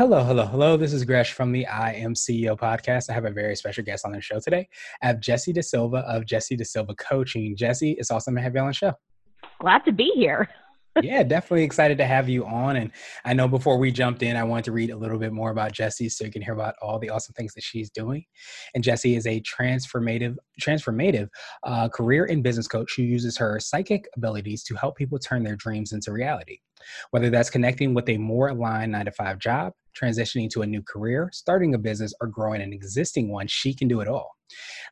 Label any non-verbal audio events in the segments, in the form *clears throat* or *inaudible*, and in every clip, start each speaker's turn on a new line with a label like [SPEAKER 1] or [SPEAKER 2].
[SPEAKER 1] Hello, hello, hello. This is Gresh from the I Am CEO podcast. I have a very special guest on the show today. I have Jesse De Silva of Jesse De Silva Coaching. Jesse, it's awesome to have you on the show.
[SPEAKER 2] Glad to be here. *laughs*
[SPEAKER 1] yeah, definitely excited to have you on. And I know before we jumped in, I wanted to read a little bit more about Jesse so you can hear about all the awesome things that she's doing. And Jesse is a transformative, transformative uh, career and business coach who uses her psychic abilities to help people turn their dreams into reality. Whether that's connecting with a more aligned nine to five job, transitioning to a new career, starting a business, or growing an existing one, she can do it all.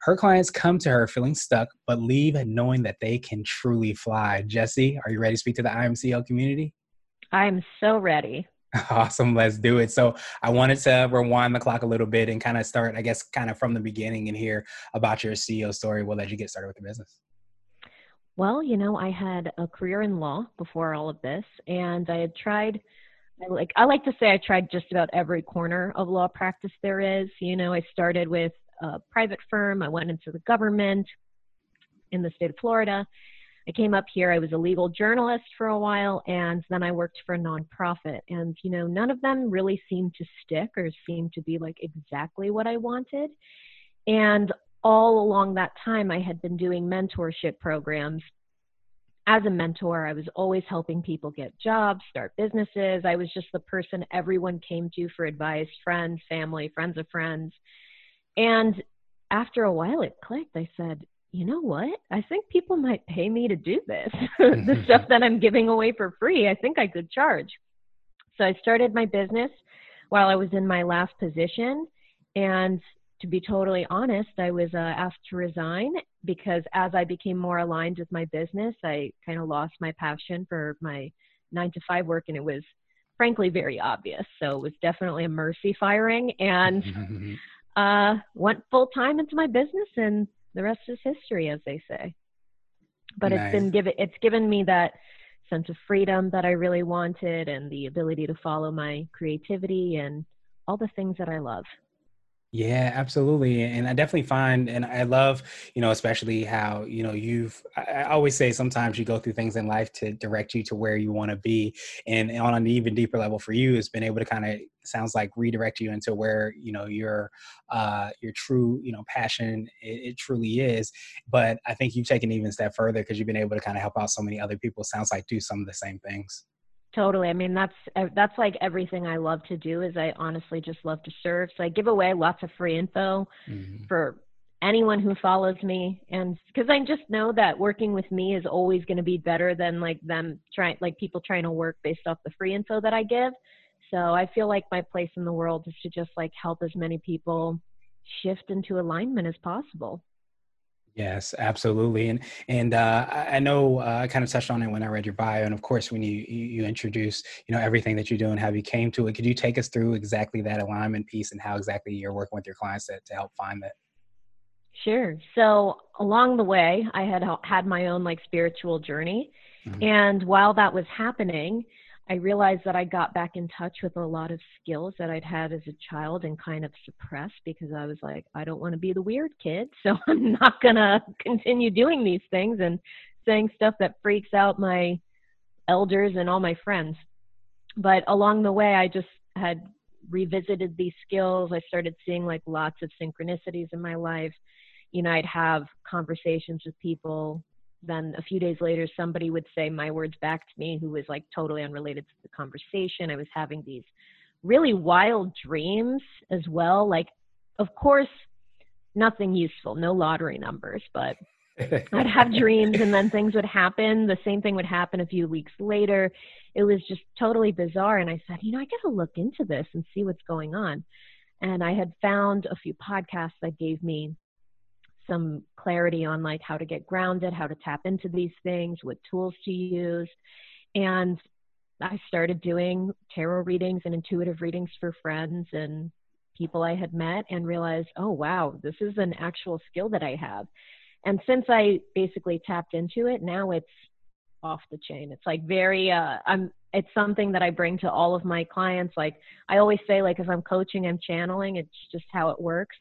[SPEAKER 1] Her clients come to her feeling stuck, but leave knowing that they can truly fly. Jesse, are you ready to speak to the I Am CEO community?
[SPEAKER 2] I'm so ready. *laughs*
[SPEAKER 1] Awesome. Let's do it. So, I wanted to rewind the clock a little bit and kind of start, I guess, kind of from the beginning and hear about your CEO story. We'll let you get started with the business.
[SPEAKER 2] Well, you know, I had a career in law before all of this, and I had tried I like I like to say I tried just about every corner of law practice there is. You know, I started with a private firm, I went into the government in the state of Florida. I came up here, I was a legal journalist for a while, and then I worked for a nonprofit. And, you know, none of them really seemed to stick or seemed to be like exactly what I wanted. And all along that time, I had been doing mentorship programs as a mentor, I was always helping people get jobs, start businesses. I was just the person everyone came to for advice friends, family, friends of friends. And after a while, it clicked. I said, you know what? I think people might pay me to do this. *laughs* the *laughs* stuff that I'm giving away for free, I think I could charge. So I started my business while I was in my last position. And to be totally honest, I was uh, asked to resign because as I became more aligned with my business, I kind of lost my passion for my nine to five work, and it was frankly very obvious. So it was definitely a mercy firing, and *laughs* uh, went full time into my business, and the rest is history, as they say. But nice. it's been given it's given me that sense of freedom that I really wanted, and the ability to follow my creativity and all the things that I love.
[SPEAKER 1] Yeah, absolutely. And I definitely find, and I love, you know, especially how, you know, you've, I always say sometimes you go through things in life to direct you to where you want to be. And on an even deeper level for you, it's been able to kind of, sounds like redirect you into where, you know, your, uh, your true, you know, passion, it, it truly is. But I think you've taken even step further because you've been able to kind of help out so many other people, sounds like do some of the same things.
[SPEAKER 2] Totally. I mean, that's uh, that's like everything I love to do. Is I honestly just love to serve. So I give away lots of free info mm-hmm. for anyone who follows me, and because I just know that working with me is always going to be better than like them trying, like people trying to work based off the free info that I give. So I feel like my place in the world is to just like help as many people shift into alignment as possible.
[SPEAKER 1] Yes, absolutely, and and uh, I know uh, I kind of touched on it when I read your bio, and of course when you you introduce you know everything that you do and how you came to it. Could you take us through exactly that alignment piece and how exactly you're working with your clients to, to help find that?
[SPEAKER 2] Sure. So along the way, I had had my own like spiritual journey, mm-hmm. and while that was happening, I realized that I got back in touch with a lot of skills that I'd had as a child and kind of suppressed because I was like, I don't want to be the weird kid, *laughs* so I'm not going to continue doing these things and saying stuff that freaks out my elders and all my friends. But along the way, I just had revisited these skills. I started seeing like lots of synchronicities in my life. You know, I'd have conversations with people then a few days later somebody would say my words back to me who was like totally unrelated to the conversation. I was having these really wild dreams as well. Like of course nothing useful no lottery numbers but *laughs* i'd have dreams and then things would happen. The same thing would happen a few weeks later. It was just totally bizarre and i said you know i got to look into this and see what's going on. And i had found a few podcasts that gave me some clarity on like how to get grounded, how to tap into these things, what tools to use. And I started doing tarot readings and intuitive readings for friends and people I had met and realized, oh, wow, this is an actual skill that I have. And since I basically tapped into it, now it's off the chain. It's like very, uh, I'm, it's something that I bring to all of my clients. Like I always say, like, if I'm coaching, I'm channeling, it's just how it works.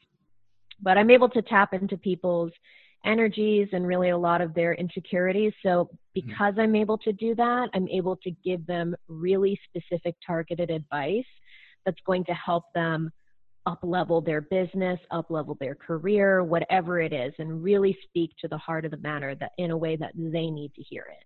[SPEAKER 2] But I'm able to tap into people's energies and really a lot of their insecurities. So, mm-hmm. because I'm able to do that, I'm able to give them really specific targeted advice that's going to help them up level their business, up level their career, whatever it is, and really speak to the heart of the matter that in a way that they need to hear it.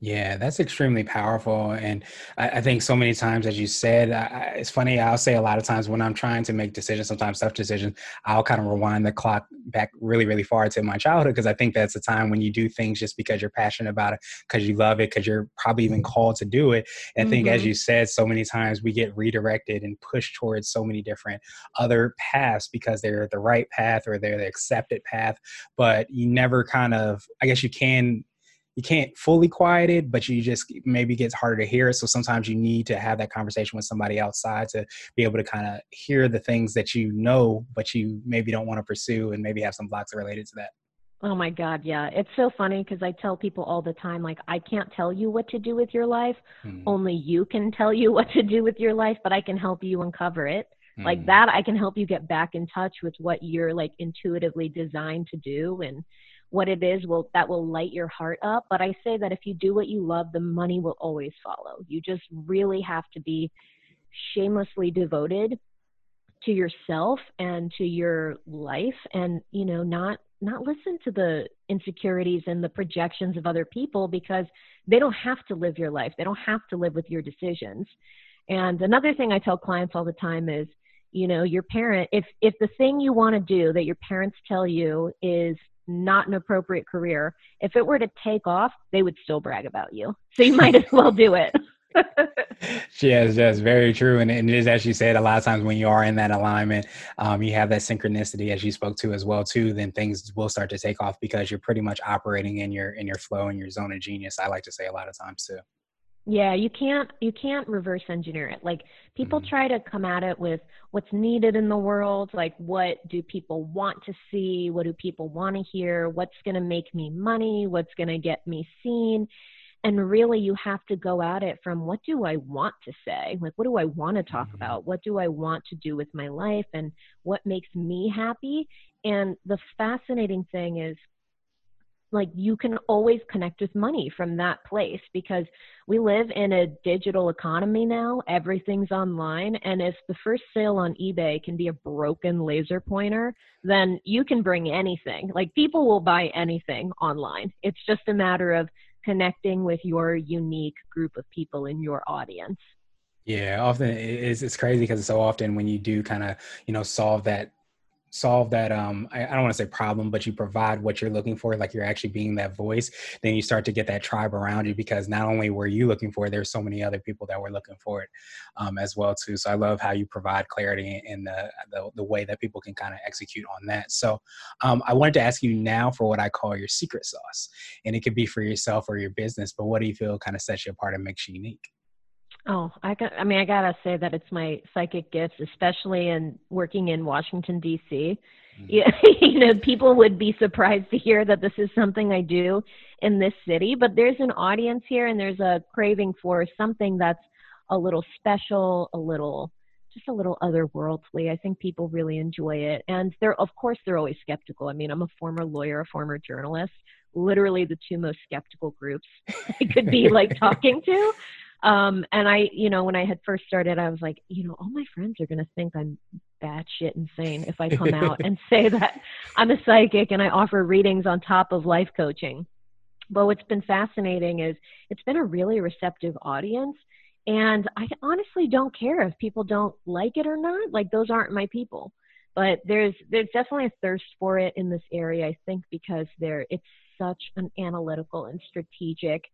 [SPEAKER 1] Yeah, that's extremely powerful. And I, I, think so many times, as you said, I, it's funny, I'll say a lot of times when I'm trying to make decisions, sometimes tough decisions, I'll kind of rewind the clock back really, really far to my childhood because I think that's the time when you do things just because you're passionate about it, because you love it, because you're probably even called to do it. And mm-hmm. I think, as mm-hmm. you said, so many times we get redirected and pushed towards so many different other paths because they're the right path or they're the accepted path. But you never kind of, I guess you can you can't fully quiet it, but you just maybe gets harder to hear it. So sometimes you need to have that conversation with somebody outside to be able to kind of hear the things that you know, but you maybe don't want to pursue and maybe have some blocks related to that.
[SPEAKER 2] Oh my God, yeah. It's so funny because I tell people all the time, like, I can't tell you what to do with your life. Mm. Only you can tell you *laughs* what to do with your life, but I can help you uncover it. Mm. Like that, I can help you get back in touch with what you're like intuitively designed to do. And what it is will that will light your heart up. But i say that if you do what you love the money will always follow. You just really have to be shamelessly devoted to yourself and to your life and you know not not listen to the insecurities and the projections of other people because they don't have to live your life. They don't have to live with your decisions. And another thing i tell clients all the time is you know your parent if if the thing you want to do that your parents tell you is not an appropriate career, if it were to take off, they would still brag about you. So you might as well do it. *laughs*
[SPEAKER 1] yes, that's very true. And, and, it is, as you said, a lot of times when you are in that alignment, um, you have that synchronicity, as you spoke to as well, too. Then things will start to take off because you're pretty much operating in your in your flow and your zone of genius. I like to say a lot of times too
[SPEAKER 2] yeah you can't you can't reverse engineer it. Like people mm-hmm. try to come at it with what's needed in the world like what do people want to see? What do people want to hear? What's going to make me money? What's going to get me seen? And really you have to go at it from what do i want to say? Like what do i want to talk mm-hmm. about? What do i want to do with my life? And what makes me happy? And the fascinating thing is like you can always connect with money from that place because we live in a digital economy now. Everything's online. And if the first sale on ebay can be a broken laser pointer then you can bring anything. Like people will buy anything online. It's just a matter of connecting with your unique group of people in your audience.
[SPEAKER 1] Yeah often it's, it's crazy because so often when you do kind of you know solve that solve that um I, I don't want to say problem but you provide what you're looking for like you're actually being that voice then you start to get that tribe around you because not only were you looking for it there's so many other people that were looking for it um, as well too. So i love how you provide clarity in the the, the way that people can kind of execute on that. So um, i wanted to ask you now for what i call your secret sauce and it could be for yourself or your business but what do you feel kind of sets you apart and makes you unique
[SPEAKER 2] Oh, I got. I mean, I gotta say that it's my psychic gifts, especially in working in Washington D.C. Mm-hmm. Yeah, *laughs* you know, people would be surprised to hear that this is something I do in this city, but there's an audience here, and there's a craving for something that's a little special, a little, just a little otherworldly. I think people really enjoy it, and they're, of course, they're always skeptical. I mean, I'm a former lawyer, a former journalist, literally the two most skeptical groups *laughs* I could be like talking to. Um, and I, you know, when I had first started, I was like, you know, all my friends are going to think I'm batshit insane if I come out and say *laughs* that I'm a psychic and I offer readings on top of life coaching. But what's been fascinating is it's been a really receptive audience. And I honestly don't care if people don't like it or not. Like those aren't my people. But there's there's definitely a thirst for it in this area, I think, because there it's such an analytical and strategic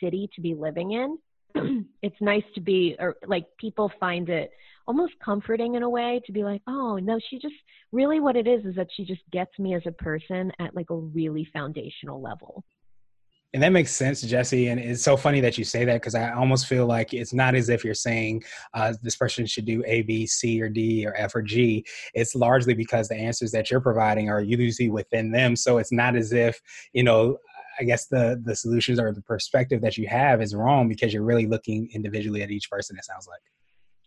[SPEAKER 2] city to be living in *clears throat* it's nice to be or like people find it almost comforting in a way to be like oh no she just really what it is is that she just gets me as a person at like a really foundational level
[SPEAKER 1] And that makes sense, Jesse. And it's so funny that you say that because I almost feel like it's not as if you're saying uh, this person should do A, B, C, or D, or F, or G. It's largely because the answers that you're providing are usually within them. So it's not as if, you know, I guess the the solutions or the perspective that you have is wrong because you're really looking individually at each person. It sounds like.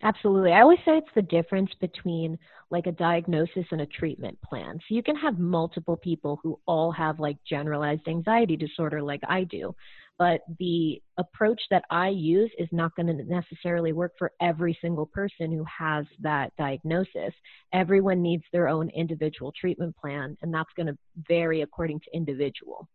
[SPEAKER 2] Absolutely. I always say it's the difference between like a diagnosis and a treatment plan. So you can have multiple people who all have like generalized anxiety disorder, like I do. But the approach that I use is not going to necessarily work for every single person who has that diagnosis. Everyone needs their own individual treatment plan, and that's going to vary according to individual.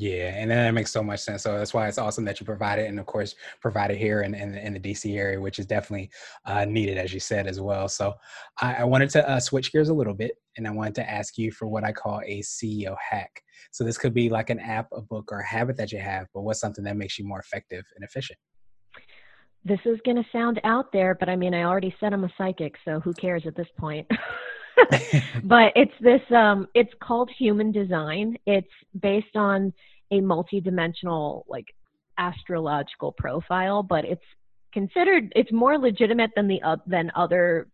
[SPEAKER 1] Yeah, and that makes so much sense. So that's why it's awesome that you provide it, and of course, provide it here in, in, in the DC area, which is definitely uh, needed, as you said as well. So I, I wanted to uh, switch gears a little bit, and I wanted to ask you for what I call a CEO hack. So this could be like an app, a book, or a habit that you have, but what's something that makes you more effective and efficient?
[SPEAKER 2] This is going to sound out there, but I mean, I already said I'm a psychic, so who cares at this point? *laughs* *laughs* but it's this um it's called human design. It's based on a multi-dimensional like astrological profile but it's considered it's more legitimate than the uh, than other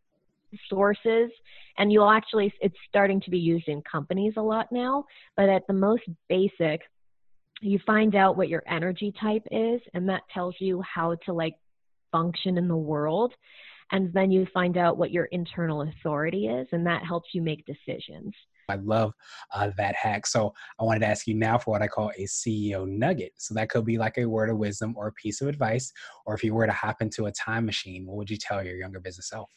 [SPEAKER 2] sources. And you'll actually it's starting to be used in companies a lot now. But at the most basic you find out what your energy type is and that tells you how to like function in the world and then you find out what your internal authority is and that helps you make decisions
[SPEAKER 1] I love uh, that hack. So I wanted to ask you now for what I call a CEO nugget. So that could be like a word of wisdom or a piece of advice. Or if you were to hop into a time machine, what would you tell your younger business self?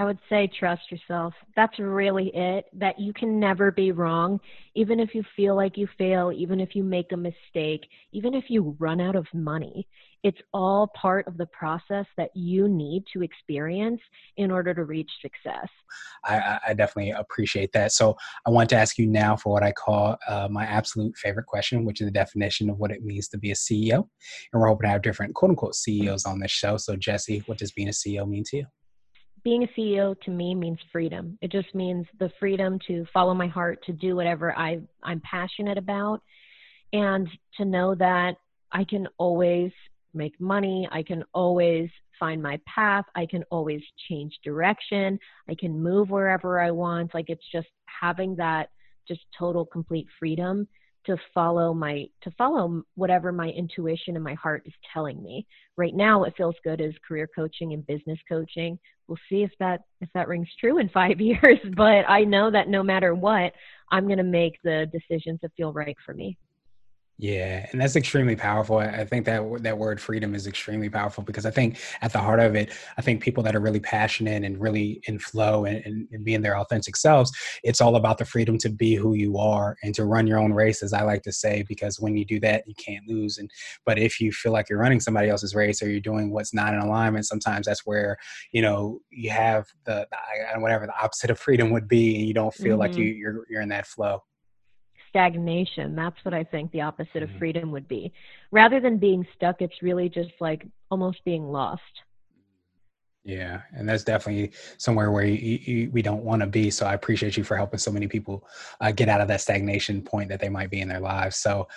[SPEAKER 2] I would say trust yourself. That's really it. That you can never be wrong. Even if you feel like you fail, even if you make a mistake, even if you run out of money, it's all part of the process that you need to experience in order to reach success.
[SPEAKER 1] I, I definitely appreciate that. So I want to ask you now for what I call uh, my absolute favorite question, which is the definition of what it means to be a CEO. And we're hoping to have different quote unquote CEOs on this show. So, Jesse, what does being a CEO mean to you?
[SPEAKER 2] Being a CEO to me means freedom. It just means the freedom to follow my heart, to do whatever I, I'm passionate about, and to know that I can always make money. I can always find my path. I can always change direction. I can move wherever I want. Like it's just having that just total complete freedom to follow my to follow whatever my intuition and my heart is telling me. Right now what feels good is career coaching and business coaching. We'll see if that if that rings true in *laughs* five years but i know that no matter what i'm going to make the decisions that feel right for me
[SPEAKER 1] yeah, and that's extremely powerful. I think that that word freedom is extremely powerful because I think at the heart of it, I think people that are really passionate and really in flow and, and, being their authentic selves, it's all about the freedom to be who you are and to run your own race, as I like to say, because when you do that, you can't lose. And but if you feel like you're running somebody else's race or you're doing what's not in alignment, sometimes that's where you know you have the, the whatever the opposite of freedom would be, and you don't feel mm-hmm. like you, you're you're in that flow
[SPEAKER 2] stagnation. That's what I think the opposite mm-hmm. of freedom would be. Rather than being stuck, it's really just like almost being lost.
[SPEAKER 1] Yeah, and that's definitely somewhere where you, you, we don't want to be. So I appreciate you for helping so many people uh, get out of that stagnation point that they might be in their lives. So,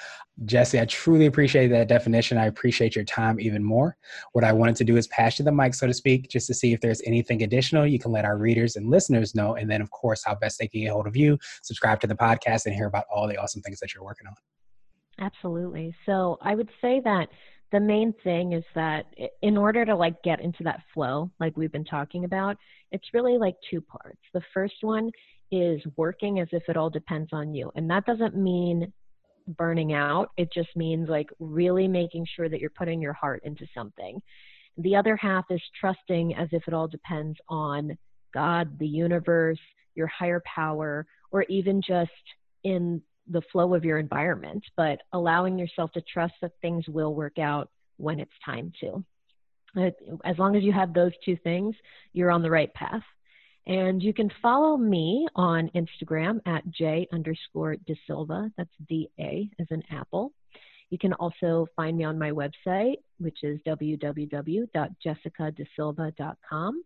[SPEAKER 1] Jesse, I truly appreciate that definition. I appreciate your time even more. What I wanted to do is pass you the mic, so to speak, just to see if there's anything additional you can let our readers and listeners know, and then, of course, how best they can get hold of you, subscribe to the podcast, and hear about all the awesome things that you're working on.
[SPEAKER 2] Absolutely. So I would say that the main thing is that in order to like get into that flow like we've been talking about it's really like two parts. The first one is working as if it all depends on you and that doesn't mean burning out. It just means like really making sure that you're putting your heart into something. The other half is trusting as if it all depends on god the universe your higher power or even just in the flow of your environment, but allowing yourself to trust that things will work out when it's time to. As long as you have those two things, you're on the right path. And you can follow me on Instagram at J underscore De Silva. That's D A as an apple. You can also find me on my website, which is www.jessicadesilva.com.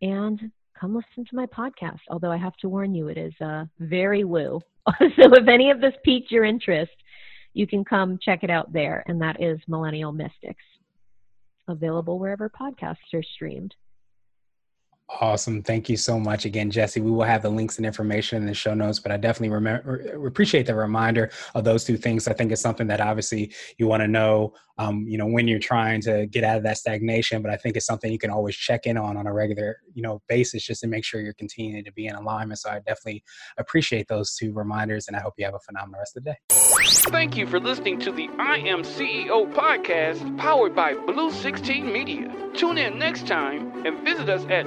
[SPEAKER 2] And come listen to my podcast. Although I have to warn you, it is uh, very woo. *laughs* so if any of this piques your interest, you can come check it out there. And that is Millennial Mystics, available wherever podcasts are streamed.
[SPEAKER 1] Awesome. Thank you so much again, Jesse. We will have the links and information in the show notes, but I definitely remember, appreciate the reminder of those two things. I think it's something that obviously you want to know, um, you know, when you're trying to get out of that stagnation, but I think it's something you can always check in on on a regular, you know, basis just to make sure you're continuing to be in alignment. So I definitely appreciate those two reminders and I hope you have a phenomenal rest of the day.
[SPEAKER 3] Thank you for listening to the I Am CEO podcast powered by Blue 16 Media. Tune in next time and visit us at